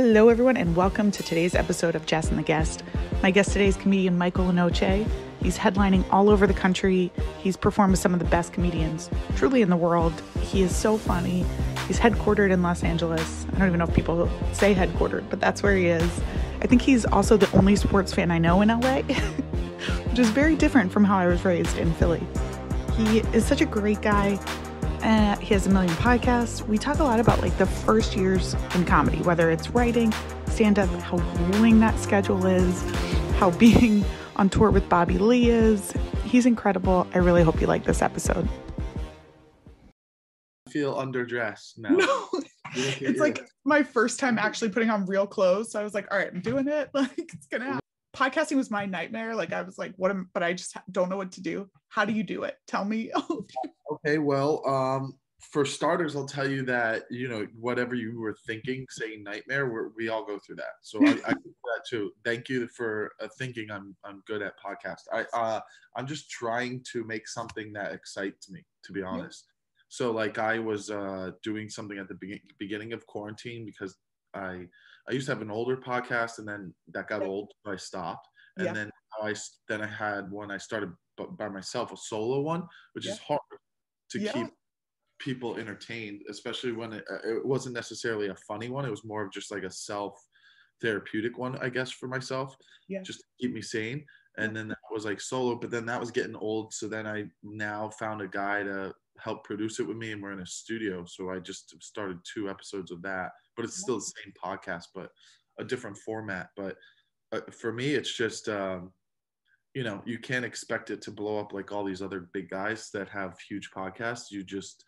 Hello, everyone, and welcome to today's episode of Jess and the Guest. My guest today is comedian Michael Lenoci. He's headlining all over the country. He's performed with some of the best comedians truly in the world. He is so funny. He's headquartered in Los Angeles. I don't even know if people say headquartered, but that's where he is. I think he's also the only sports fan I know in LA, which is very different from how I was raised in Philly. He is such a great guy. Uh, he has a million podcasts. We talk a lot about like the first years in comedy, whether it's writing, stand up, how grueling that schedule is, how being on tour with Bobby Lee is. He's incredible. I really hope you like this episode. I feel underdressed now. No, it's like my first time actually putting on real clothes. So I was like, all right, I'm doing it. Like it's gonna happen. Podcasting was my nightmare. Like I was like, what am but I just don't know what to do. How do you do it? Tell me. Okay, well, um, for starters, I'll tell you that you know whatever you were thinking, saying nightmare, we're, we all go through that. So I, I that too. Thank you for uh, thinking I'm I'm good at podcast. I uh, I'm just trying to make something that excites me, to be honest. So like I was uh, doing something at the be- beginning of quarantine because I I used to have an older podcast and then that got old, so I stopped. And Yeah. then I then I had one I started by myself, a solo one, which is hard to Yeah. keep people entertained, especially when it, uh, it wasn't necessarily a funny one. It was more of just like a self therapeutic one, I guess, for myself, Yeah. just to keep me sane. And then that was like solo, but then that was getting old. So then I now found a guy to help produce it with me, and we're in a studio. So I just started two episodes of that, but it's still the same podcast, but a different format. But uh, for me, it's just, um, you know, you can't expect it to blow up like all these other big guys that have huge podcasts. You just,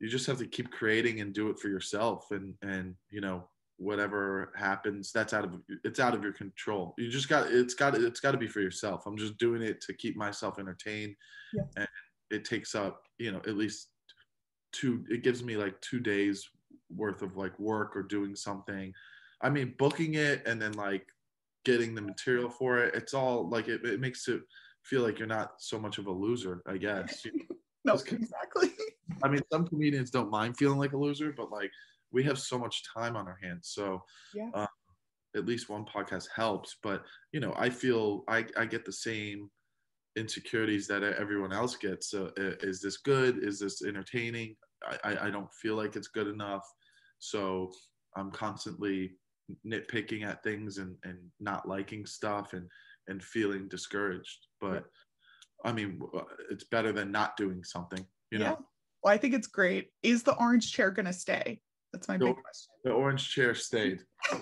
you just have to keep creating and do it for yourself, and and you know whatever happens that's out of it's out of your control you just got it's got it's got to be for yourself i'm just doing it to keep myself entertained Yeah. and it takes up you know at least two it gives me like two days worth of like work or doing something i mean booking it and then like getting the material for it it's all like it, it makes it feel like you're not so much of a loser i guess no, exactly. I mean, some comedians don't mind feeling like a loser, but like we have so much time on our hands. So Yeah. uh, at least one podcast helps. But you know, I feel I, I get the same insecurities that everyone else gets. So uh, is this good? Is this entertaining? I, I don't feel like it's good enough. So I'm constantly nitpicking at things and, and not liking stuff and, and feeling discouraged. But I mean, uh, it's better than not doing something, you know? yeah. Well, I think it's great. Is the orange chair gonna stay? That's my No. big question. The orange chair stayed.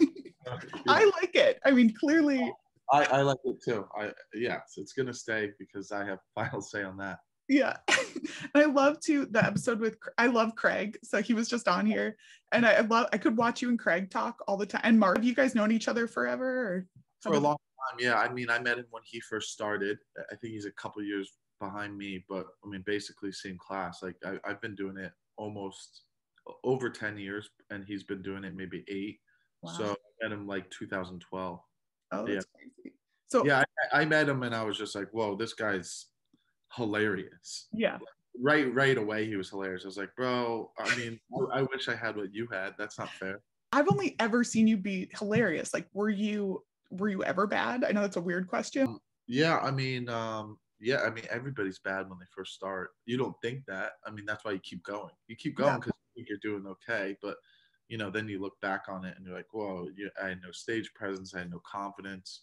I like it. I mean, clearly, I, I like it too. I yes, it's gonna stay because I have final say on that. Yeah. I love to the episode with I love Craig. So he was just on here, and I, I love I could watch you and Craig talk all the time. And Mark, have you guys known each other forever? Or For a long time, yeah. I mean, I met him when he first started. I think he's a couple years behind me, but I mean, basically same class. Like I, I've been doing it almost over ten years, and he's been doing it maybe eight. Wow. So I met him like 2012. oh, yeah. crazy. So Yeah, I, I met him, and I was just like, "Whoa, this guy's hilarious." yeah. Right, right away, he was hilarious. I was like, "Bro, I mean, I wish I had what you had. That's not fair." I've only ever seen you be hilarious. Like, were you were you ever bad? I know that's a weird question. Yeah, I mean, um, yeah, I mean, everybody's bad when they first start. You don't think that. I mean, that's why you keep going. You keep going Yeah. because you think you're doing okay, but you know, then you look back on it and you're like, "Whoa, you, I had no stage presence. I had no confidence."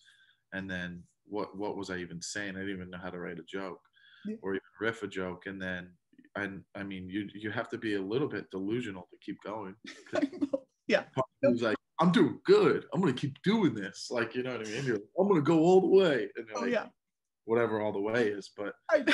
And then what? What was I even saying? I didn't even know how to write a joke Yeah. Or even riff a joke. And then, and I mean, you you have to be a little bit delusional to keep going. yeah. He was like, "I'm doing good. I'm gonna keep doing this." Like, you know what I mean? You're like, "I'm gonna go all the way." And Oh like, yeah. whatever all the way is. But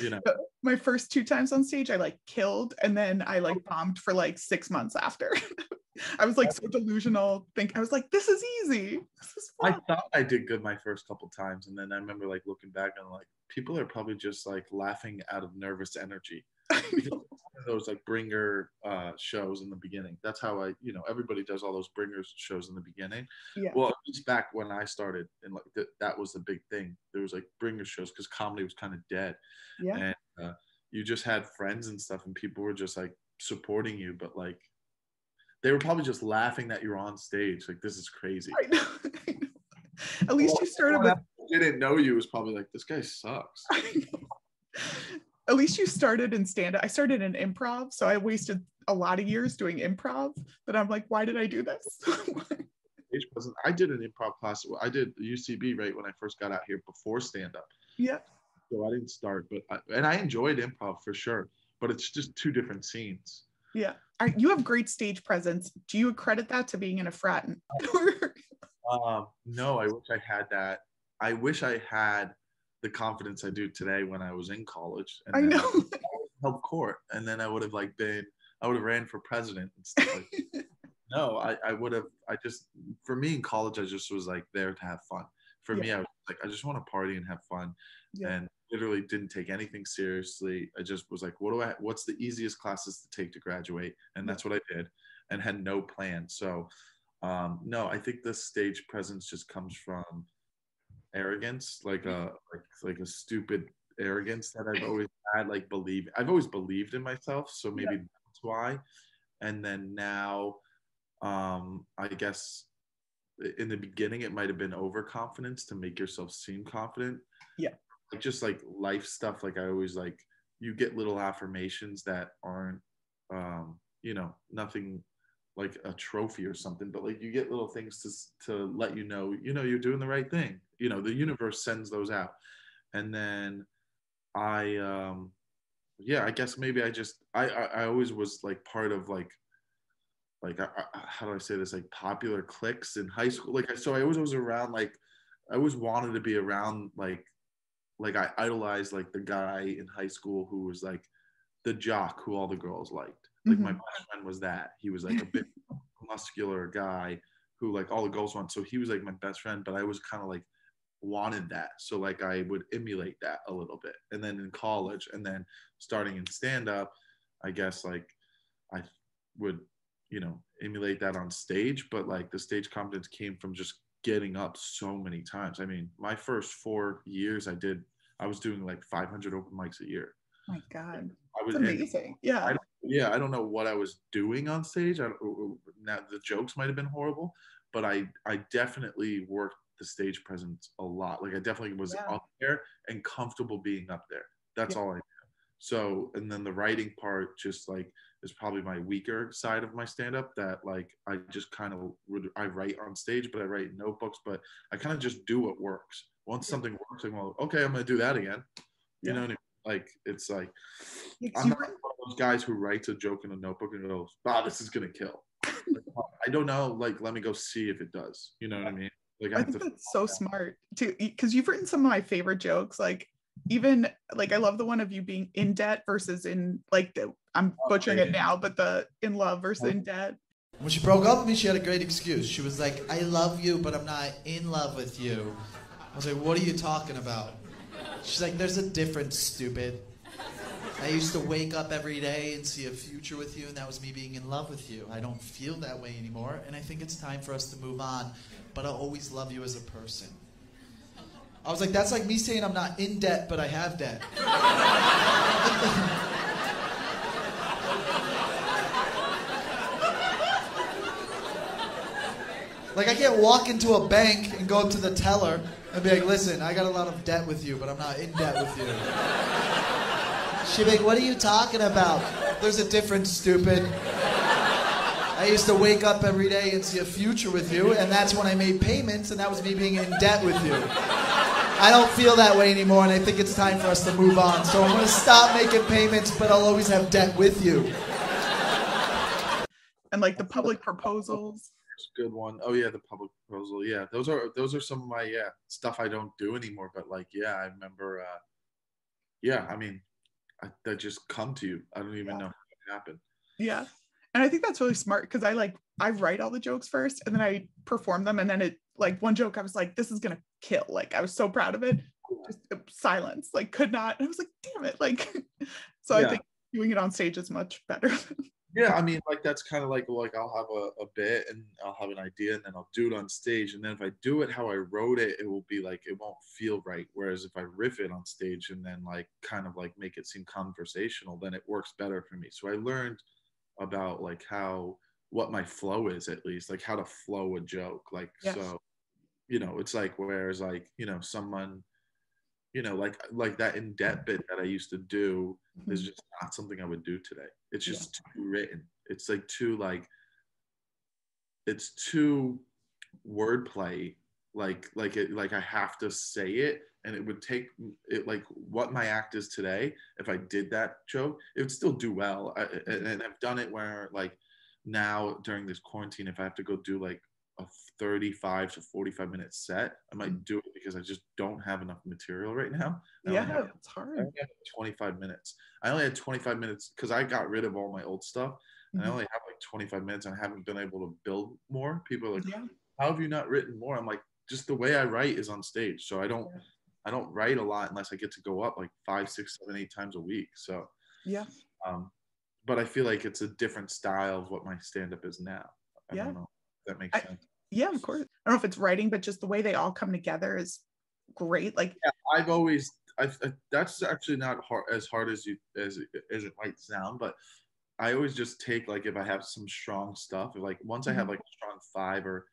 you know, my first two times on stage, I like killed, and then I like oh. bombed for like six months after. I was like so delusional. Think I was like, this is easy. This is I thought I did good my first couple times, and then I remember like looking back and like people are probably just like laughing out of nervous energy. Because those like bringer uh, shows in the beginning. That's how I, you know, everybody does all those bringers shows in the beginning. yeah. Well, at least back when I started, and like th- that was the big thing. There was like bringer shows because comedy was kind of dead. Yeah. and uh, you just had friends and stuff and people were just like supporting you but like they were probably just laughing that you're on stage. Like this is crazy. I know. I know. At least you started with didn't know you was probably like this guy sucks. At least you started in stand up. I started in improv, so I wasted a lot of years doing improv. But I'm like, why did I do this? I did an improv class. I did UCB right when I first got out here before stand up. yeah. So I didn't start, but I, and I enjoyed improv for sure. But it's just two different scenes. Yeah. I, you have great stage presence. Do you credit that to being in a frat? Um, no, I wish I had that. I wish I had the confidence I do today when I was in college. And I then know. help court, and then I would have like been, I would have ran for president and stuff. Like no, I, I would have. I just, for me in college, I just was like there to have fun. For me, I was like, I just want to party and have fun, Yeah. and literally didn't take anything seriously. I just was like, what do I? What's the easiest classes to take to graduate? And that's what I did, and had no plan. So, um, no, I think the stage presence just comes from arrogance, like a like like a stupid arrogance that I've always had. Like believe, I've always believed in myself, so maybe that's why. And then now, um, I guess in the beginning it might have been overconfidence to make yourself seem confident. Yeah. Like just like life stuff. Like I always like you get little affirmations that aren't, um, you know, nothing like a trophy or something, but like you get little things to to let you know, you know, you're doing the right thing. You know, the universe sends those out, and then I, um, yeah, I guess maybe I just I I, I always was like part of like like I, I, how do I say this like popular cliques in high school. Like so I always was around like I always wanted to be around like like I idolized like the guy in high school who was like the jock who all the girls liked. Like my Mhm. best friend was that. He was like a big muscular guy who like all the girls want. So he was like my best friend, but I was kind of like wanted that. So like I would emulate that a little bit. And then in college and then starting in stand up, I guess like I would, you know, emulate that on stage, but like the stage confidence came from just getting up so many times. I mean, my first 4 years I did I was doing like 500 open mics a year. my God. I was and- amazing. Yeah. I don't, yeah, I don't know what I was doing on stage. I oh, oh, now the jokes might have been horrible, but I I definitely worked the stage presence a lot. Like I definitely was Yeah. up there and comfortable being up there. That's Yeah. all I knew. So and then the writing part just like is probably my weaker side of my stand up that like I just kind of would I write on stage, but I write notebooks, but I kind of just do what works. Once something works, I'm like, okay, I'm gonna do that again. You Yeah. know what I mean? Like it's like I'm not one of those guys who writes a joke in a notebook and goes, "Wow, this is gonna kill." Like, I don't know. Like, let me go see if it does. You know what I mean? Like, I I think that's so smart too, because you've written some of my favorite jokes. Like even like I love the one of you being in debt versus in like the I'm oh, butchering it yeah. now, but the in love versus oh. in debt. When she broke up with me, she had a great excuse. She was like, I love you, but I'm not in love with you. I was like, what are you talking about? She's like, there's a difference, stupid. I used to wake up every day and see a future with you, and that was me being in love with you. I don't feel that way anymore, and I think it's time for us to move on, but I'll always love you as a person. I was like, that's like me saying I'm not in debt, but I have debt. Like I can't walk into a bank and go up to the teller and be like, "Listen, I got a lot of debt with you, but I'm not in debt with you." She'd be like, "What are you talking about? There's a difference, stupid." I used to wake up every day and see a future with you, and that's when I made payments, and that was me being in debt with you. I don't feel that way anymore, and I think it's time for us to move on. So I'm gonna stop making payments, but I'll always have debt with you. And like the public proposals. It's a good one. Oh yeah, the public proposal. Yeah, those are those are some of my yeah stuff I don't do anymore. But like yeah, I remember. uh Yeah, I mean, I, that just come to you. I don't even Yeah. know how it happened. Yeah. And I think that's really smart because I like I write all the jokes first and then I perform them. And then it like one joke I was like this is gonna kill. Like I was so proud of it. Just uh, silence. Like could not. And I was like damn it. Like so I think doing it on stage is much better. Yeah, I mean, like that's kind of like like I'll have a, a bit and I'll have an idea and then I'll do it on stage. And then if I do it how I wrote it, it will be like it won't feel right. Whereas if I riff it on stage and then like kind of like make it seem conversational, then it works better for me. So I learned about like how what my flow is at least, like how to flow a joke. Like Yes. so, you know, it's like whereas like you know someone, you know, like like that in debt bit that I used to do is Mhm. just not something I would do today. It's Yeah. just too written. It's like too like it's too wordplay. Like like it like I have to say it and it would take it like what my act is today. If I did that joke, it would still do well. I, and, I've done it where like now during this quarantine, if I have to go do like a 35 to 45 minute set, I might do it because I just don't have enough material right now. I Yeah, have- it's I hard. only had 25 minutes. I only had 25 minutes because I got rid of all my old stuff. And I Mhm. only have like 25 minutes and I haven't been able to build more. People are like, Yeah. how have you not written more? I'm like, just the way I write is on stage. So I don't, Yeah. I don't write a lot unless I get to go up like five, six, seven, eight times a week. So, Yeah. um, but I feel like it's a different style of what my stand up is now. I Yeah. don't know if that makes I- sense. Yeah, of course. I don't know if it's writing, but just the way they all come together is great. Like, I've always I, I that's actually not hard as hard as you as it- as it might sound, but I always just take like if I have some strong stuff, like once I have Mhm. like a strong five or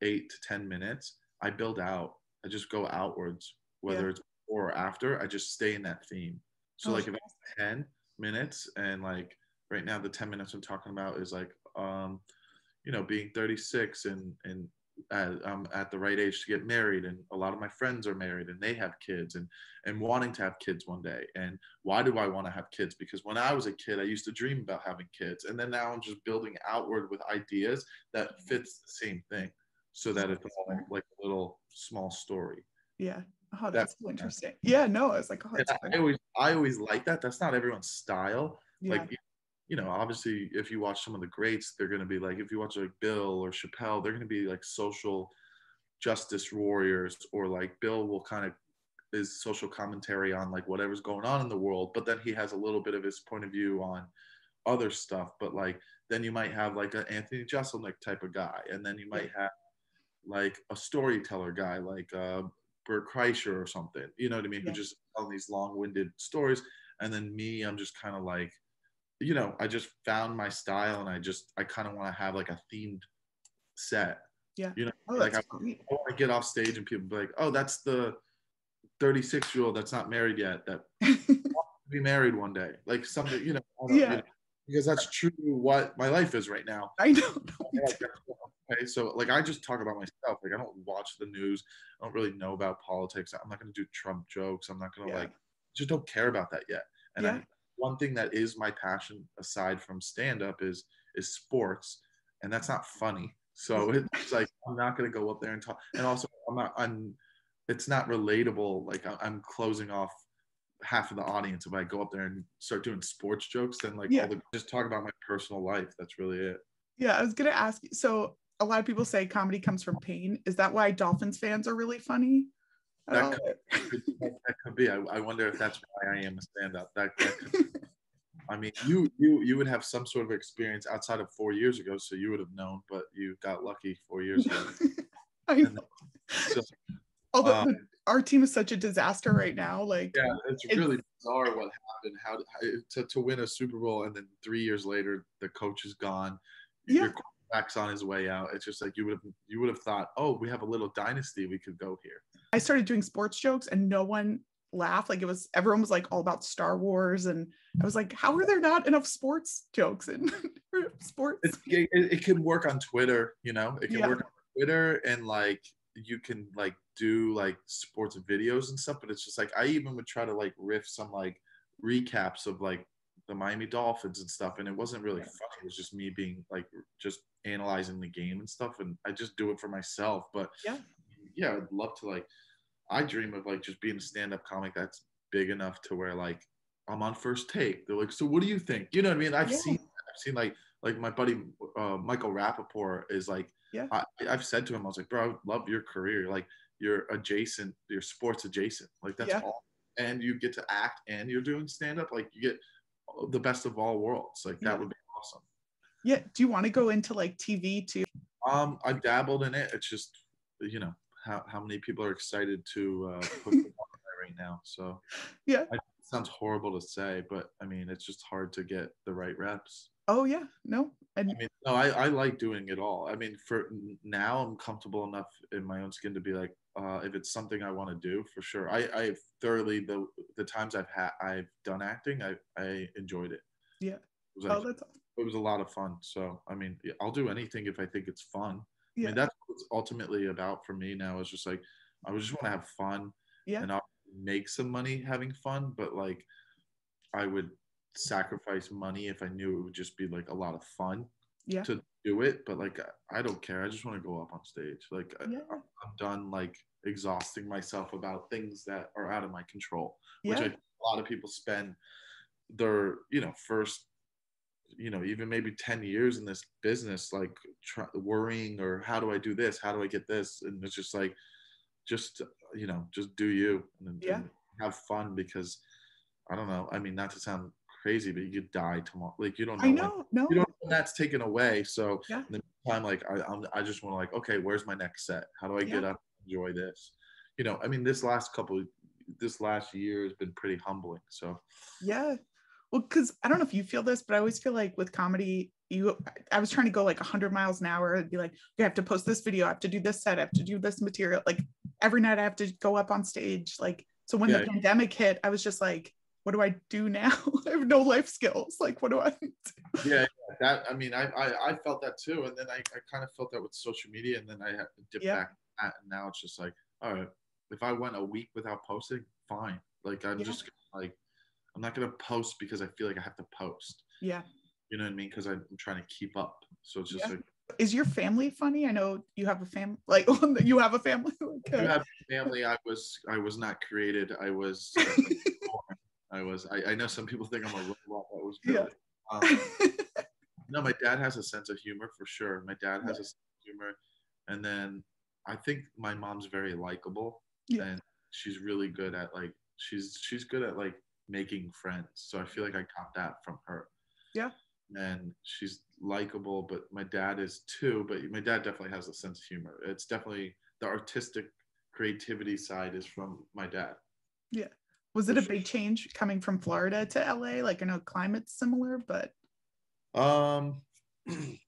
eight to ten minutes, I build out. I just go outwards, whether Yeah. it's before or after. I just stay in that theme. So Oh, like if it's ten minutes and like right now the ten minutes I'm talking about is like um you know being 36 and and uh, I'm at the right age to get married, and a lot of my friends are married and they have kids, and and wanting to have kids one day. And why do I want to have kids? Because when I was a kid, I used to dream about having kids, and then now I'm just building outward with ideas that fits the same thing, so that it's all like a little small story. yeah. Oh, That- that's so interesting. Yeah, no, I was like, oh, I always I always like that. That's not everyone's style. Yeah. Like you know, obviously, if you watch some of the greats, they're going to be like, if you watch like Bill or Chappelle, they're going to be like social justice warriors, or like Bill will kind of is social commentary on like whatever's going on in the world, but then he has a little bit of his point of view on other stuff. But like, then you might have like an Anthony Jeselnik type of guy, and then you might have like a storyteller guy, like uh, Bert Kreischer or something. You know what I mean? Yeah. Who just tell these long-winded stories, and then me, I'm just kind of like you know, I just found my style and I just I kind of want to have like a themed set. Yeah. You know, Oh, like I. I want to get off stage and people be like, "Oh, that's the 36 year old that's not married yet that wants to be married one day." Like something, you know, don't- you Yeah. know, because that's true what my life is right now. I know. Okay, so like I just talk about myself. Like I don't watch the news. I don't really know about politics. I'm not gonna do Trump jokes. I'm not gonna Yeah. like just don't care about that yet. And Yeah. I, one thing that is my passion aside from stand up is is sports, and that's not funny. So it's like I'm not gonna go up there and talk. And also I'm not. I'm. It's not relatable. Like I'm closing off half of the audience if I go up there and start doing sports jokes. Then like Yeah. the just talk about my personal life. That's really it. Yeah, I was gonna ask you. So a lot of people say comedy comes from pain. Is that why Dolphins fans are really funny? That could, that, could be. I, I wonder if that's why I am a stand-up. That, that could, I mean, you you you would have some sort of experience outside of four years ago, so you would have known. But you got lucky four years ago. I know. So Although um, our team is such a disaster right now. Like, yeah, it's It's- really bizarre what happened. How, how to to win a Super Bowl and then three years later the coach is gone. Yeah. Your quarterback's on his way out. It's just like you would have you would have thought, oh, we have a little dynasty. We could go here. I started doing sports jokes and no one laughed. Like it was everyone was like all about Star Wars, and I was like, how are there not enough sports jokes in sports? it's, it, it can work on Twitter, you know, it can Yeah. work on Twitter and like you can like do like sports videos and stuff, but it's just like I even would try to like riff some like recaps of like the Miami Dolphins and stuff, and it wasn't really Yeah. funny. It was just me being like just analyzing the game and stuff, and I just do it for myself. But Yeah. yeah, I'd love to like. I dream of like just being a stand-up comic that's big enough to where like I'm on first take. They're like, so what do you think? You know what I mean? I've Yeah. seen I've seen like like my buddy uh, Michael Rapaport is like, Yeah. I, I've said to him, I was like, bro, I love your career. Like you're adjacent, you're sports adjacent. Like that's Yeah. all. And you get to act and you're doing stand up. Like you get the best of all worlds. Like that would be awesome. Yeah. Do you want to go into like TV too? Um, I dabbled in it. It's just, you know, how, how many people are excited to uh, put right now. So Yeah. I sounds horrible to say, but I mean, it's just hard to get the right reps. Oh yeah, no, and I mean, no, I, I like doing it all. I mean, for now, I'm comfortable enough in my own skin to be like, uh, if it's something I want to do, for sure. I, I thoroughly the the times I've had I've done acting, I I enjoyed it. Yeah. It was, oh, that's it was a lot of fun. So I mean, I'll do anything if I think it's fun. I yeah, mean, that's what it's ultimately about for me now. Is just like I just want to have fun yeah, and I'll make some money having fun, but like I would sacrifice money if I knew it would just be like a lot of fun yeah, to do it. But like I I don't care. I just want to go up on stage. Like I, yeah, I'm done like exhausting myself about things that are out of my control, which yeah, I, a lot of people spend their you know first you know even maybe 10 years in this business like try, worrying or how do i do this how do i get this and it's just like just you know just do you and, Yeah. and have fun because i don't know i mean not to sound crazy but you could die tomorrow like you don't know, I when- know, no, you don't know that's taken away so Yeah. in the meantime like I, I'm, I just want to like okay where's my next set how do i get Yeah. up and enjoy this you know i mean this last couple this last year has been pretty humbling so Yeah. Well, because I don't know if you feel this, but I always feel like with comedy, you I was trying to go like 100 miles an hour and be like, you have to post this video, I have to do this set, I have to do this material. Like every night I have to go up on stage. Like, so when Yeah. the pandemic hit, I was just like, what do I do now? I have no life skills. Like, what do I do? yeah, that I mean I, I I felt that too and then I, I kind of felt that with social media and then I had to dip Yeah. back to that and now it's just like all right if I went a week without posting fine like I'm Yeah. just like I'm not gonna post because I feel like I have to post Yeah. you know what I mean because I'm trying to keep up so it's just like Is your family funny? I know you have a family, like you have a family. Like, you uh, have family I was I was not created I was born. I was I, I know some people think I'm a robot that was Yeah. um, No, my dad has a sense of humor for sure. My dad has a sense of humor, and then I think my mom's very likable, Yeah. and she's really good at like she's she's good at like making friends. So I feel like I got that from her. Yeah. And she's likable, but my dad is too. But my dad definitely has a sense of humor. It's definitely the artistic creativity side is from my dad. Yeah. Was it a big change coming from Florida to LA? Like I know climate's similar, but Um,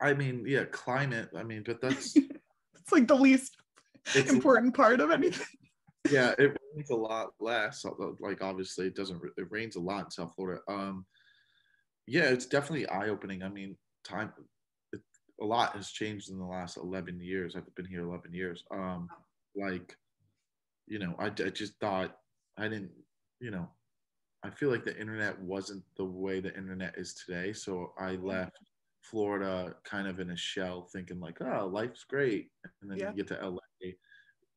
I mean, yeah, climate. I mean, but that's it's like the least important part of anything. Yeah, it rains a lot less. Like obviously, it doesn't. It rains a lot in South Florida. Um, yeah, it's definitely eye opening. I mean, time. It, a lot has changed in the last eleven years. I've been here eleven years. Um, like, you know, I, I just thought I didn't. You know, I feel like the internet wasn't the way the internet is today. So I left Florida kind of in a shell, thinking like, oh, life's great, and then Yeah. you get to LA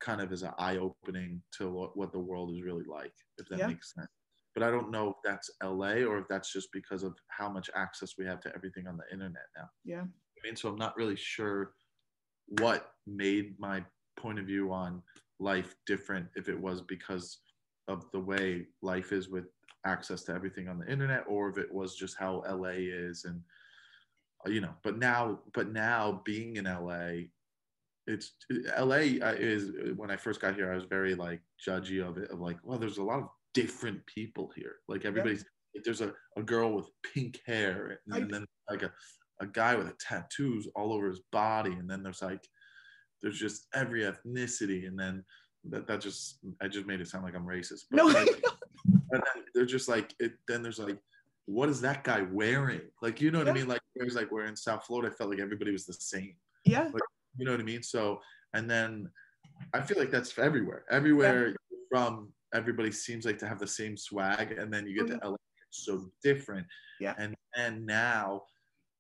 kind of as an eye opening to what, what the world is really like, if that Yeah. makes sense. But I don't know if that's LA or if that's just because of how much access we have to everything on the internet now. Yeah. I mean, so I'm not really sure what made my point of view on life different if it was because of the way life is with access to everything on the internet or if it was just how LA is and you know but now but now being in LA it's LA uh, is when I first got here I was very like judgy of it of like well there's a lot of different people here. Like everybody's like, there's a, a girl with pink hair and, Right. then like a, a guy with tattoos all over his body and then there's like there's just every ethnicity and then that, that just I just made it sound like I'm racist but No, like, and then they're just like it then there's like what is that guy wearing? Like you know what i mean? Like it was like where in south florida i felt like everybody was the same. Yeah. You know what i mean so and then i feel like that's everywhere everywhere you're from everybody seems like to have the same swag and then you get to la it's so different Yeah. and and now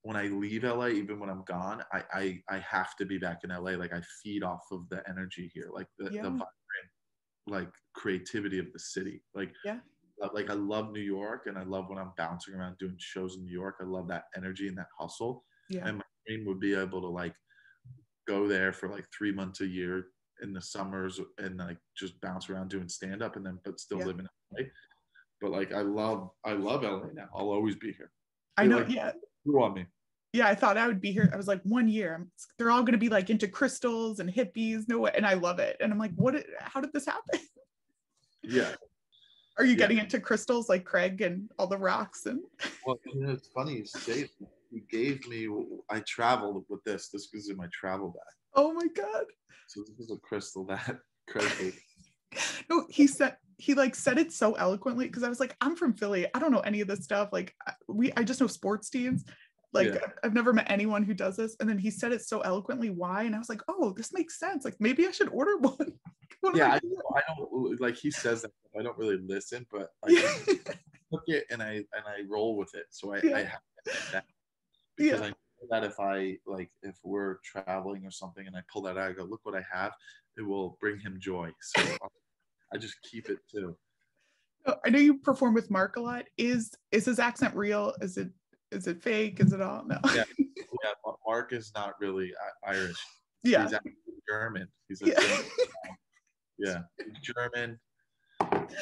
when i leave la even when i'm gone i i, I have to be back in la like i feed off of the energy here like the, Yeah. the vibrant like creativity of the city like Yeah. uh, like I love New York and I love when I'm bouncing around doing shows in New York. I love that energy and that hustle. Yeah. And my dream would be able to like go there for like three months a year in the summers and like just bounce around doing stand up and then but still Yeah. live in LA. But like I love I love LA now. I'll always be here. I They, know. like, Yeah. Grew on me. Yeah. I thought I would be here. I was like, one year. I'm- They're all going to be like into crystals and hippies. No way. And I love it. And I'm like, what? How did this happen? Yeah. Are you Yeah. getting into crystals like Craig and all the rocks and Well, you know, it's funny you say that. He gave me. I traveled with this. This is in my travel bag. oh my god. So this is a crystal that Craig gave. No, he said he like said it so eloquently because I was like, I'm from Philly. I don't know any of this stuff. Like we I just know sports teams. Like Yeah. I- I've never met anyone who does this. And then he said it so eloquently why. And I was like, oh, this makes sense. Like maybe I should order one. Yeah, I I? I don't like he says that. I don't really listen, but I Yeah. just took it and I and I roll with it. So I, Yeah. I have that because Yeah. I know that if I like if we're traveling or something and I pull that out, I go, look what I have. It will bring him joy. So I'll- just keep it too. Oh, I know you perform with Mark a lot. Is is his accent real? Is it is it fake? Is it all no? Yeah. Yeah, Mark is not really Irish. Yeah. He's actually German. He's a Yeah. German. yeah, German.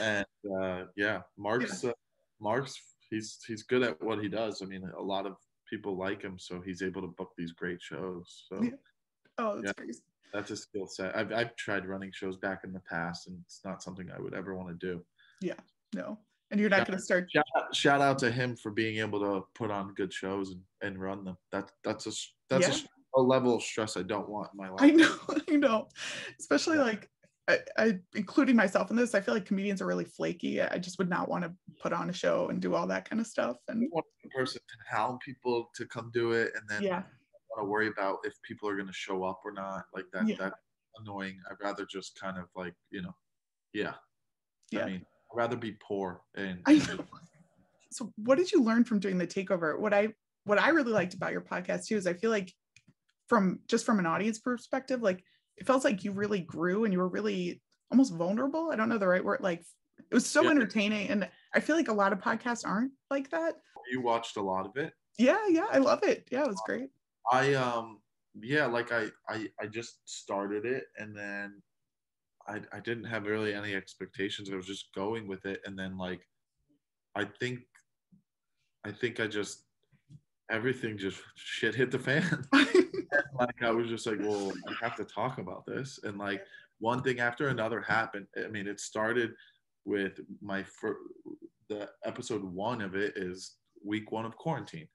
And uh, yeah, Mark's uh, Mark's he's he's good at what he does. I mean, a lot of people like him, so he's able to book these great shows. So Yeah. Oh, that's Yeah. crazy. that's a skill set. I've I've tried running shows back in the past, and it's not something I would ever want to do. Yeah, no. And you're not Yeah. gonna start Shout out, shout out to him for being able to put on good shows and, and run them. That that's a that's a Yeah. s- a, level of stress I don't want in my life. I know, I know. Especially like I, I including myself in this, I feel like comedians are really flaky. I just would not want to put on a show and do all that kind of stuff. And want the person to hound people to come do it and then yeah, want to worry about if people are going to show up or not like that Yeah. that's annoying i'd rather just kind of like you know yeah Yeah. i mean i'd rather be poor and I know. So what did you learn from doing the takeover? What I what I really liked about your podcast too is I feel like from just from an audience perspective, like it felt like you really grew and you were really almost vulnerable. I don't know the right word. Like it was so Yeah. entertaining. And I feel like a lot of podcasts aren't like that. you watched a lot of it Yeah, yeah. I love it. Yeah, it was great. i um yeah like i i, I just started it and then I, I didn't have really any expectations i was just going with it and then like i think i think i just everything just shit hit the fan like I was just like, well, I have to talk about this, and like one thing after another happened. I mean, it started with my fir- the episode one of it is week one of quarantine.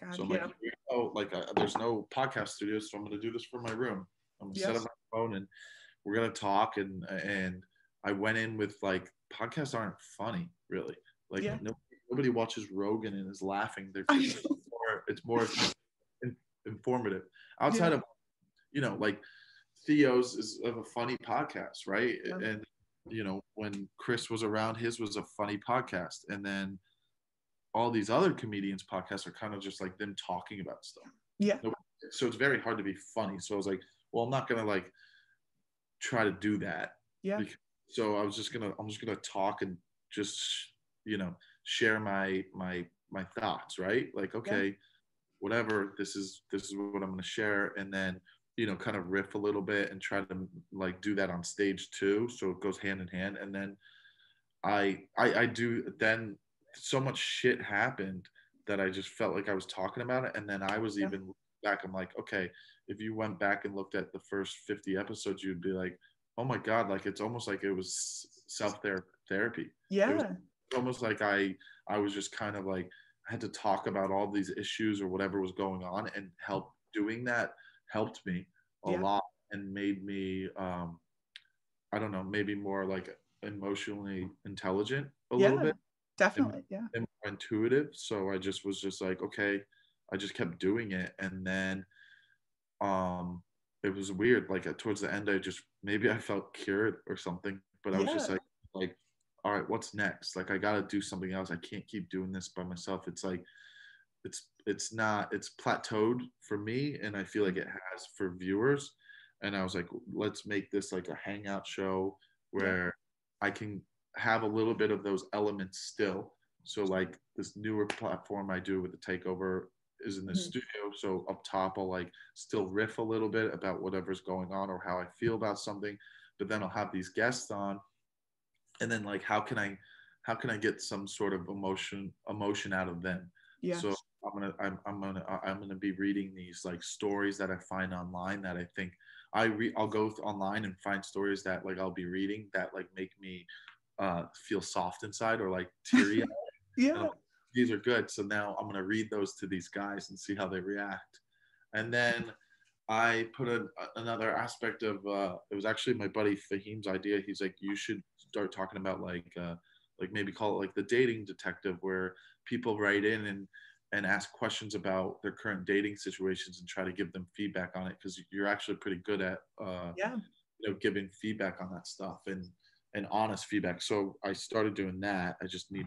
God, So I'm yeah. like, oh, like uh, there's no podcast studio, so I'm gonna do this from my room. I'm gonna set up my phone and we're gonna talk. And and I went in with like podcasts aren't funny, really. Like Yeah. no, nobody watches Rogan and is laughing. They're it's more, in- informative. Outside of you know, like Theo's is of a funny podcast, right? Yeah. And you know, when Chris was around, his was a funny podcast, and then all these other comedians' podcasts are kind of just like them talking about stuff. Yeah. So it's very hard to be funny. So I was like, well, I'm not gonna like try to do that. Yeah. So I was just gonna, I'm just gonna talk and just, you know, share my my my thoughts, right? Like, okay, whatever. This is this is what I'm gonna share, and then you know, kind of riff a little bit and try to like do that on stage too. So it goes hand in hand, and then I I I do then so much shit happened that I just felt like I was talking about it, and then I was Yeah. even back. I'm like, okay, if you went back and looked at the first 50 episodes, you'd be like, oh my god, like it's almost like it was self therapy. Yeah. Almost like I I was just kind of like had to talk about all these issues or whatever was going on, and help doing that helped me a Yeah. lot and made me um I don't know, maybe more like emotionally intelligent a little bit Definitely. Yeah. and more intuitive. So I just was just like, okay, I just kept doing it. And then um it was weird. Like at, towards the end, I just maybe I felt cured or something. But I was just like like, all right, what's next? Like I gotta do something else. I can't keep doing this by myself. It's like it's it's not it's plateaued for me and I feel like it has for viewers. And I was like, let's make this like a hangout show where I can have a little bit of those elements still. So like this newer platform I do with the takeover is in the Mhm. studio. So up top I'll like still riff a little bit about whatever's going on or how I feel about something, but then I'll have these guests on. And then like how can I how can I get some sort of emotion emotion out of them? Yeah. So I'm gonna I'm, I'm gonna I'm gonna be reading these like stories that I find online that I think I re I'll go online and find stories that like I'll be reading that like make me uh, feel soft inside or like teary. Yeah. these are good. So now I'm gonna read those to these guys and see how they react. And then I put a, another aspect of uh, it was actually my buddy Fahim's idea. He's like, you should start talking about like uh, like maybe call it like the dating detective, where people write in and and ask questions about their current dating situations and try to give them feedback on it because you're actually pretty good at uh, Yeah. you know giving feedback on that stuff and and honest feedback. So I started doing that. I just need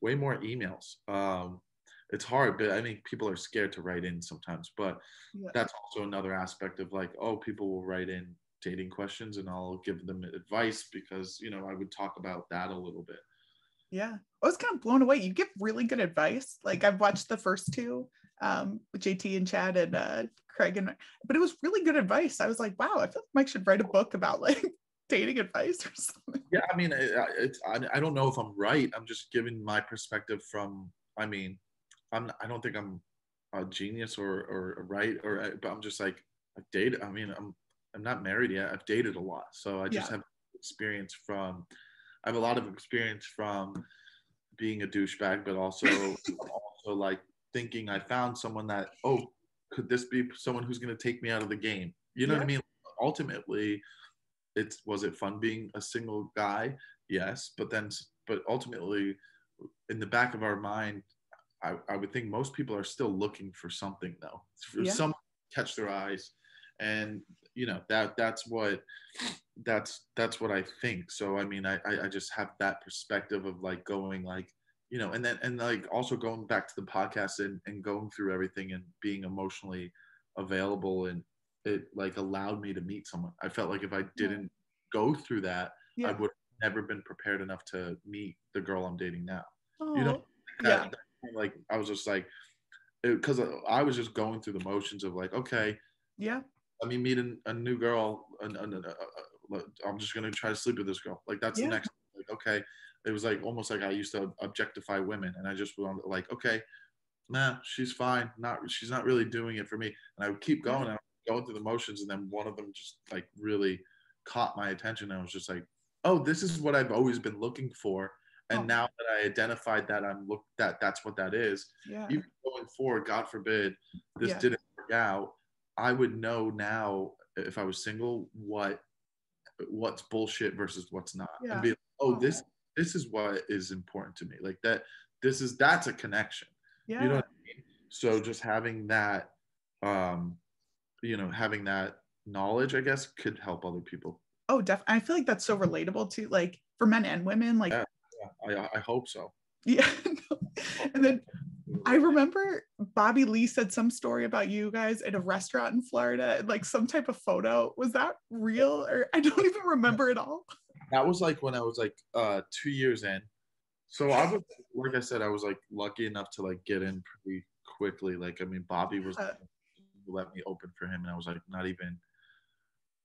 way more emails. Um, it's hard, but I think people are scared to write in sometimes. But Yeah. that's also another aspect of like, oh, people will write in dating questions and I'll give them advice because you know I would talk about that a little bit. Yeah. I was kind of blown away. You give really good advice. Like I've watched the first two um with JT and Chad and uh Craig and but it was really good advice. I was like, wow, I feel like Mike should write a book about like dating advice or something. Yeah, I mean, it, it's I, I don't know if I'm right. I'm just giving my perspective from. I mean, I'm I don't think I'm a genius or or right or but I'm just like I've dated. I mean, I'm I'm not married yet. I've dated a lot, so I just Yeah. have experience from. I have a lot of experience from being a douchebag, but also also like thinking I found someone that oh could this be someone who's going to take me out of the game? You know what I mean? Ultimately, it's was it fun being a single guy? Yes, but then but ultimately, in the back of our mind, I, I would think most people are still looking for something though, for Yeah. some catch their eyes, and you know that that's what that's that's what I think. So I mean, I I just have that perspective of like going like you know, and then and like also going back to the podcast and and going through everything and being emotionally available and it like allowed me to meet someone. I felt like if I didn't go through that, I would have never been prepared enough to meet the girl I'm dating now. Oh, You know, oh, yeah. That, that, like I was just like, because I was just going through the motions of like, okay, yeah. Let me meet a, a new girl, and, I'm just gonna try to sleep with this girl. Like that's Yeah. the next. Like okay, it was like almost like I used to objectify women, and I just was like, okay, nah, she's fine. Not she's not really doing it for me, and I would keep going. And going through the motions, and then one of them just like really caught my attention. And I was just like, oh, this is what I've always been looking for. And Oh. now that I identified that I'm look that that's what that is, Yeah. even going forward, God forbid, this Yeah. didn't work out, I would know now if I was single what what's bullshit versus what's not, Yeah. and be like, oh, this this is what is important to me. Like that, this is that's a connection. yeah. You know what I mean? So just having that, um, you know, having that knowledge, I guess, could help other people. oh, definitely. I feel like that's so relatable to like for men and women. Like, Yeah. I I hope so. yeah. and then I remember Bobby Lee said some story about you guys at a restaurant in Florida, like some type of photo. Was that real? Or I don't even remember it all. that was like when I was like uh two years in. So I was like I said, I was like lucky enough to like get in pretty quickly. Like I mean, Bobby was Uh. let me open for him, and I was like not even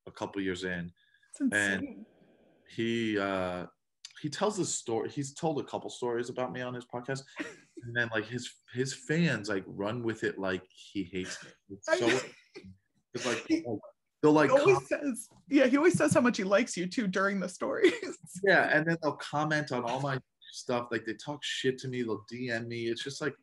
a couple years in. Insane. He uh he tells this story. He's told a couple stories about me on his podcast, and then like his his fans like run with it like he hates me. It's so it's like oh, they'll like he always com- says, yeah, he always says how much he likes you too during the stories. Yeah, and then they'll comment on all my stuff. Like they talk shit to me. They'll DM me. It's just like,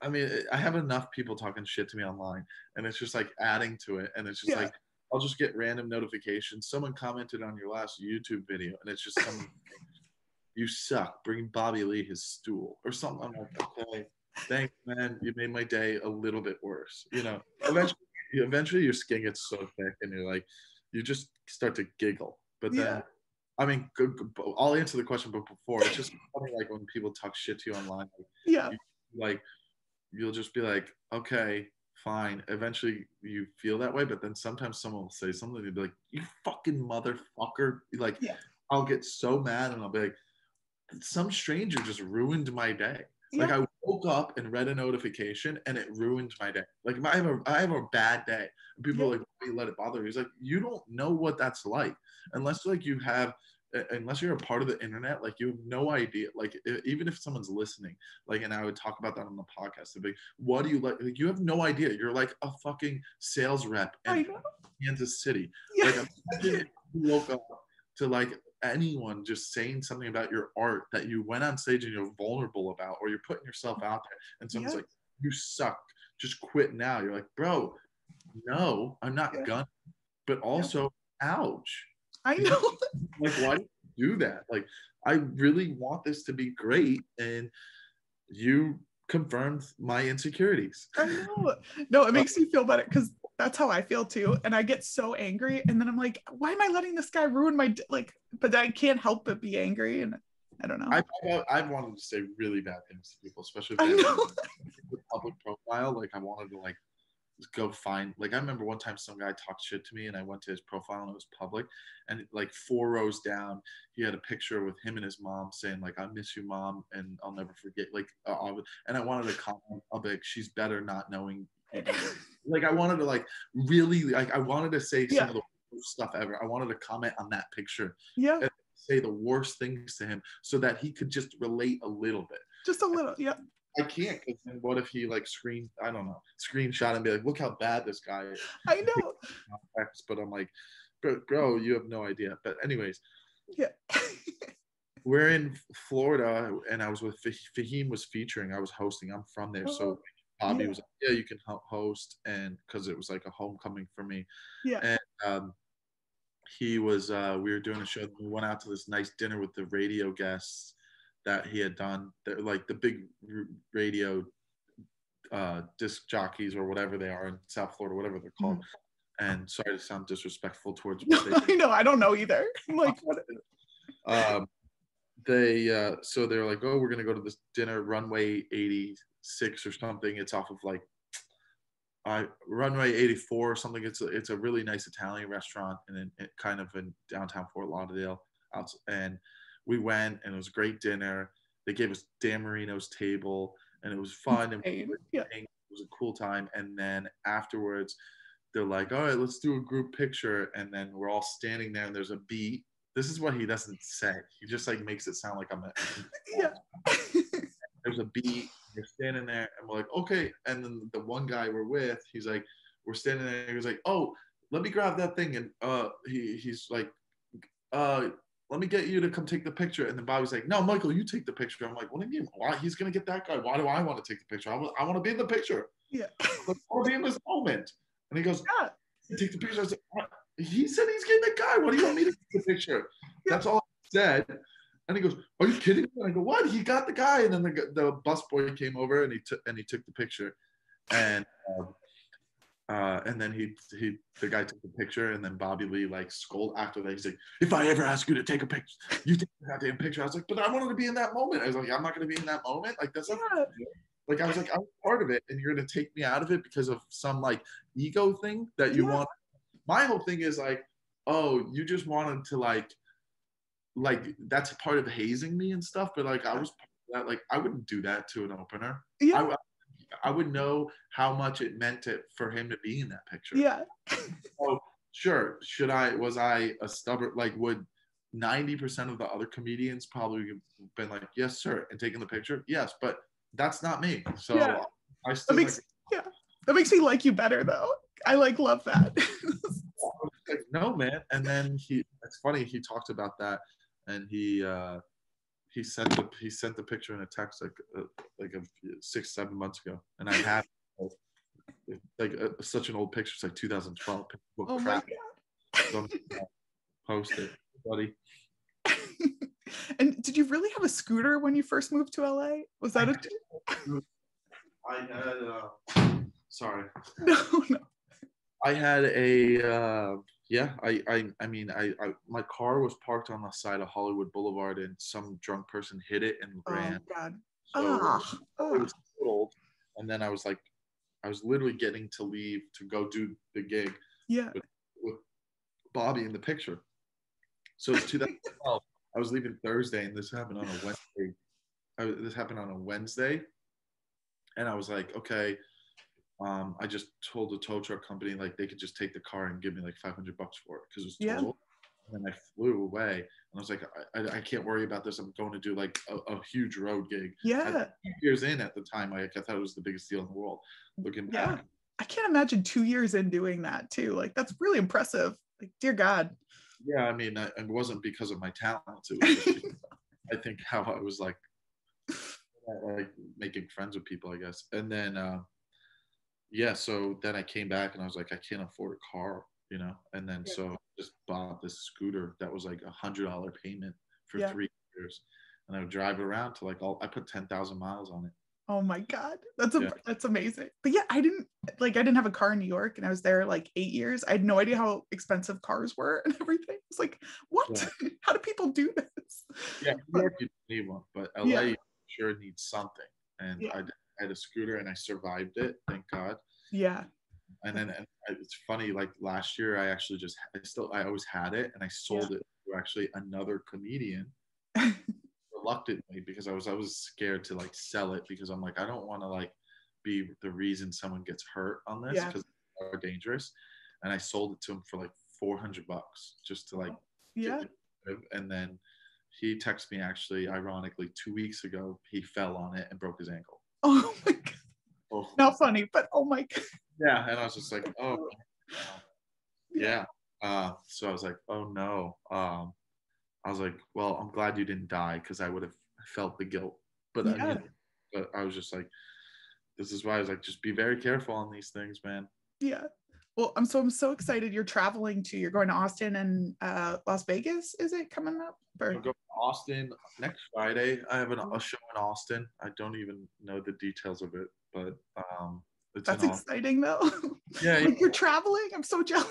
I mean, I have enough people talking shit to me online, and it's just like adding to it. And it's just Yeah. like, I'll just get random notifications. Someone commented on your last YouTube video, and it's just some, you suck. Bring Bobby Lee his stool or something. I'm like, okay, thanks, man. You made my day a little bit worse. You know, eventually, eventually your skin gets so thick, and you're like, you just start to giggle. But then. Yeah. I mean, I'll answer the question, but before it's just funny, like when people talk shit to you online, like, yeah. like you'll just be like, okay, fine. Eventually, you feel that way, but then sometimes someone will say something, and be like, "You fucking motherfucker!" Like, Yeah. I'll get so mad, and I'll be like, "Some stranger just ruined my day." Like Yeah. I woke up and read a notification, and it ruined my day. Like I have a I have a bad day. And people are like, "Why you let it bother you?" He's like, "You don't know what that's like unless like you have." uh, Unless you're a part of the internet, like you have no idea. Like even if someone's listening, like, and I would talk about that on the podcast. Like, "What do you like?" like? You have no idea. You're like a fucking sales rep in. Kansas City. Yeah. Like imagine if you woke up to like anyone just saying something about your art that you went on stage and you're vulnerable about, or you're putting yourself out there, and someone's Yeah. like, "You suck, just quit now." You're like, "Bro, no, I'm not Yeah. gonna." But also, ouch. I know. Like, why do you do that? Like, I really want this to be great, and you confirmed my insecurities. I know. No, it makes me feel better because that's how I feel too. And I get so angry, and then I'm like, why am I letting this guy ruin my d-" like? But I can't help but be angry, and I don't know. I I, I wanted to say really bad things to people, especially if they have a public profile. Like I wanted to like go find. Like I remember one time some guy talked shit to me, and I went to his profile and it was public, and like four rows down, he had a picture with him and his mom saying like I miss you, mom, and I'll never forget. Like uh, and I wanted to comment. Be like, she's better not knowing. Like I wanted to like really like I wanted to say some Yeah. of the worst stuff ever. I wanted to comment on that picture yeah, say the worst things to him so that he could just relate a little bit. just a little. Yeah, I can't because then what if he like screen I don't know screenshot and be like, look how bad this guy is. I know. But I'm like, bro, bro, you have no idea. But anyways, Yeah. we're in Florida and I was with Fah- Fahim was featuring. I was hosting. I'm from there, so Oh, Bobby yeah. was like, yeah, you can ho- host, and because it was like a homecoming for me. Yeah. And um, he was. Uh, we were doing a show. and We went out to this nice dinner with the radio guests that he had done. They're like the big radio uh, disc jockeys or whatever they are in South Florida, whatever they're called. And sorry to sound disrespectful towards what they I know. I don't know either. I'm like, what? um, they uh, so they're like, oh, we're gonna go to this dinner, runway 86 or something. It's off of like, I runway 84 or something. It's a, it's a really nice Italian restaurant and in, it kind of in downtown Fort Lauderdale. Out, and we went and it was a great dinner. They gave us Dan Marino's table and it was fun and Insane. Yeah. it was a cool time. And then afterwards, they're like, all right, let's do a group picture. And then we're all standing there and there's a beat. This is what he doesn't say. He just like makes it sound like I'm a, Yeah. there's a beat. We're standing there and we're like, okay. And then the one guy we're with, he's like, we're standing there. He was like, oh, let me grab that thing. And uh, he, he's like, uh, let me get you to come take the picture. And then Bobby's like, no, Michael, you take the picture. I'm like, what do you mean? Why? He's going to get that guy. Why do I want to take the picture? I want, I want to be in the picture. Yeah. Like, I want to be in this moment. And he goes, Yeah. Take the picture. I was like, he said he's getting the guy. What do you want me to take the picture? That's all I said. And he goes, "Are you kidding? And I go, "What? He got the guy." And then the the bus boy came over and he took and he took the picture, and um, uh, and then he he the guy took the picture, and then Bobby Lee like scold after that. He's like, "If I ever ask you to take a picture, you take that damn picture." I was like, "But I wanted to be in that moment." I was like, "I'm not going to be in that moment. Like that's not like I was like, I'm part of it, and you're gonna take me out of it because of some like ego thing that you Yeah. want. My whole thing is like, oh, you just wanted to like, like that's part of hazing me and stuff. But like, I was that. Like, I wouldn't do that to an opener. Yeah. I, I would know how much it meant to, for him to be in that picture. Yeah. so Sure. Should I? Was I a stubborn? Like, would 90% of the other comedians probably have been like, yes, sir, and taking the picture? Yes, but that's not me. So Yeah. I still That makes like, yeah. That makes me like you better though. I like love that. like, no, man. And then he, it's funny, he talked about that and he, uh, he sent the he sent the picture in a text like uh, like a, six seven months ago, and I had like uh, such an old picture. It's like 2012. People oh my crap. I'm post it, buddy. and did you really have a scooter when you first moved to LA? Was that a I had uh, sorry. no no. I had a uh, yeah. I, I I mean I, I my car was parked on the side of Hollywood Boulevard and some drunk person hit it and Oh ran. god. So Ah, it ah. was old. And then I was like, I was literally getting to leave to go do the gig yeah. with Bobby in the picture. So it's 2012. I was leaving Thursday, and this happened on a Wednesday. I, this happened on a Wednesday, and I was like, okay. Um, I just told the tow truck company like they could just take the car and give me like 500 bucks for it because it was Yeah. total. And then I flew away, and I was like, I, I, I can't worry about this. I'm going to do like a, a huge road gig. Yeah. Two years in at the time, I, I thought it was the biggest deal in the world. Looking Yeah. back, I can't imagine two years in doing that too. Like that's really impressive. Like, dear God. yeah, I mean, I, it wasn't because of my talents. It was just, I think how I was like, like making friends with people, I guess. And then, uh, yeah, so then I came back and I was like, I can't afford a car, you know. And then Yeah. so I just bought this scooter that was like a hundred dollar payment for Yeah. three years, and I would drive it around to like all. I put ten thousand miles on it. Oh my god, that's a, Yeah. that's amazing. But yeah, I didn't like I didn't have a car in New York, and I was there like eight years. I had no idea how expensive cars were and everything. It's like, what? how do people do this? Yeah, New York you need one, but LA Yeah. sure needs something. And Yeah. I, I had a scooter and I survived it, thank God. Yeah. And then and it's funny, like last year, I actually just I still I always had it, and I sold it to actually another comedian reluctantly because I was I was scared to like sell it because I'm like I don't want to like be the reason someone gets hurt on this because they're dangerous, and I sold it to him for like 400 bucks just to like yeah. and then he texted me actually ironically two weeks ago he fell on it and broke his ankle Oh my god. oh, Not funny, but oh my god. yeah and i was just like oh yeah uh, so i was like oh no um, i was like well i'm glad you didn't die because i would have felt the guilt but I mean, but i was just like this is why i was like just be very careful on these things man Yeah. Well, I'm so I'm so excited. You're traveling to. You're going to Austin and uh, Las Vegas. Is it coming up? Or I'll go to Austin next Friday. I have an, a show in Austin. I don't even know the details of it, but um, it's that's exciting though. Yeah, yeah. you're traveling. I'm so jealous.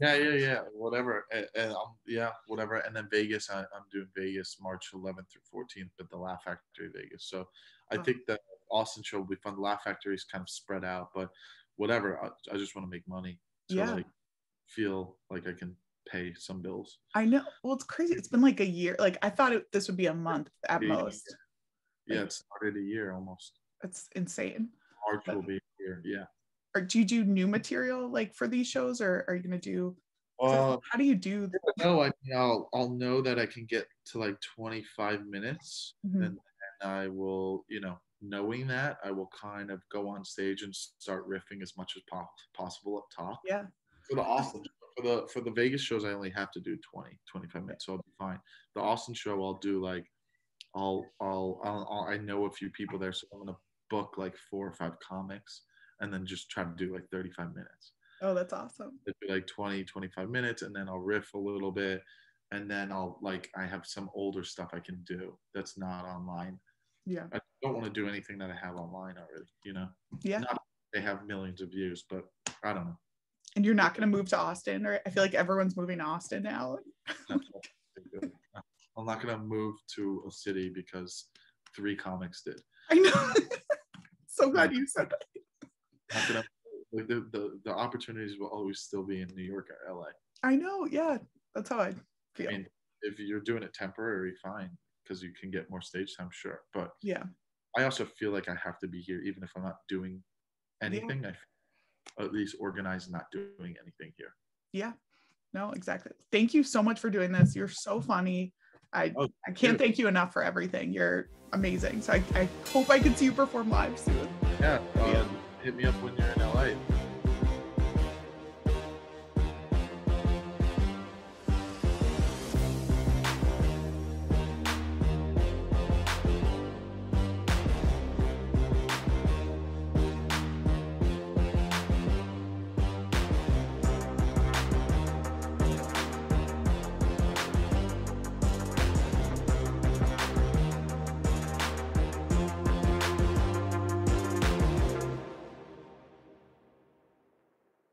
Yeah, yeah, yeah. Whatever. And, and um, yeah, whatever. And then Vegas, I, I'm doing Vegas March 11th through 14th at the Laugh Factory Vegas. So I Oh. think the Austin show will be fun. The Laugh Factory is kind of spread out, but whatever. I, I just want to make money to Yeah. like feel like I can pay some bills. I know. Well, it's crazy. It's been like a year. Like I thought it, this would be a month at Yeah. most. Yeah, it started a year almost. That's insane. March will be here. Yeah. Or do you do new material like for these shows, or are you gonna do? Uh, how do you do? no, I mean, I'll I'll know that I can get to like 25 minutes, Mhm. and, and I will, you know, knowing that, I will kind of go on stage and start riffing as much as po- possible up top. Yeah. For the Austin, for the for the Vegas shows, I only have to do 20, 25 minutes, so I'll be fine. The Austin show, I'll do like, I'll I'll, I'll, I'll I know a few people there, so I'm gonna book like four or five comics, and then just try to do like 35 minutes Oh, that's awesome. it'd be like 20 25 minutes and then i'll riff a little bit and then i'll like i have some older stuff i can do that's not online Yeah. i don't want to do anything that i have online already you know Yeah. Not- they have millions of views but i don't know And you're not gonna move to Austin, or I feel like everyone's moving to Austin now. I think of. i'm not going to move to a city because three comics did I know. so glad you said that. Gonna, like, the, the, the opportunities will always still be in new york or la I know. Yeah, that's how I feel. i mean if you're doing it temporary fine because you can get more stage time sure but yeah. I also feel like I have to be here, even if I'm not doing anything. I f- at least organize not doing anything here. Yeah. No, exactly. Thank you so much for doing this. You're so funny. I Oh, I can't you. thank you enough for everything. You're amazing. So I, I hope I can see you perform live soon. Yeah, um, Yeah. hit me up when you're in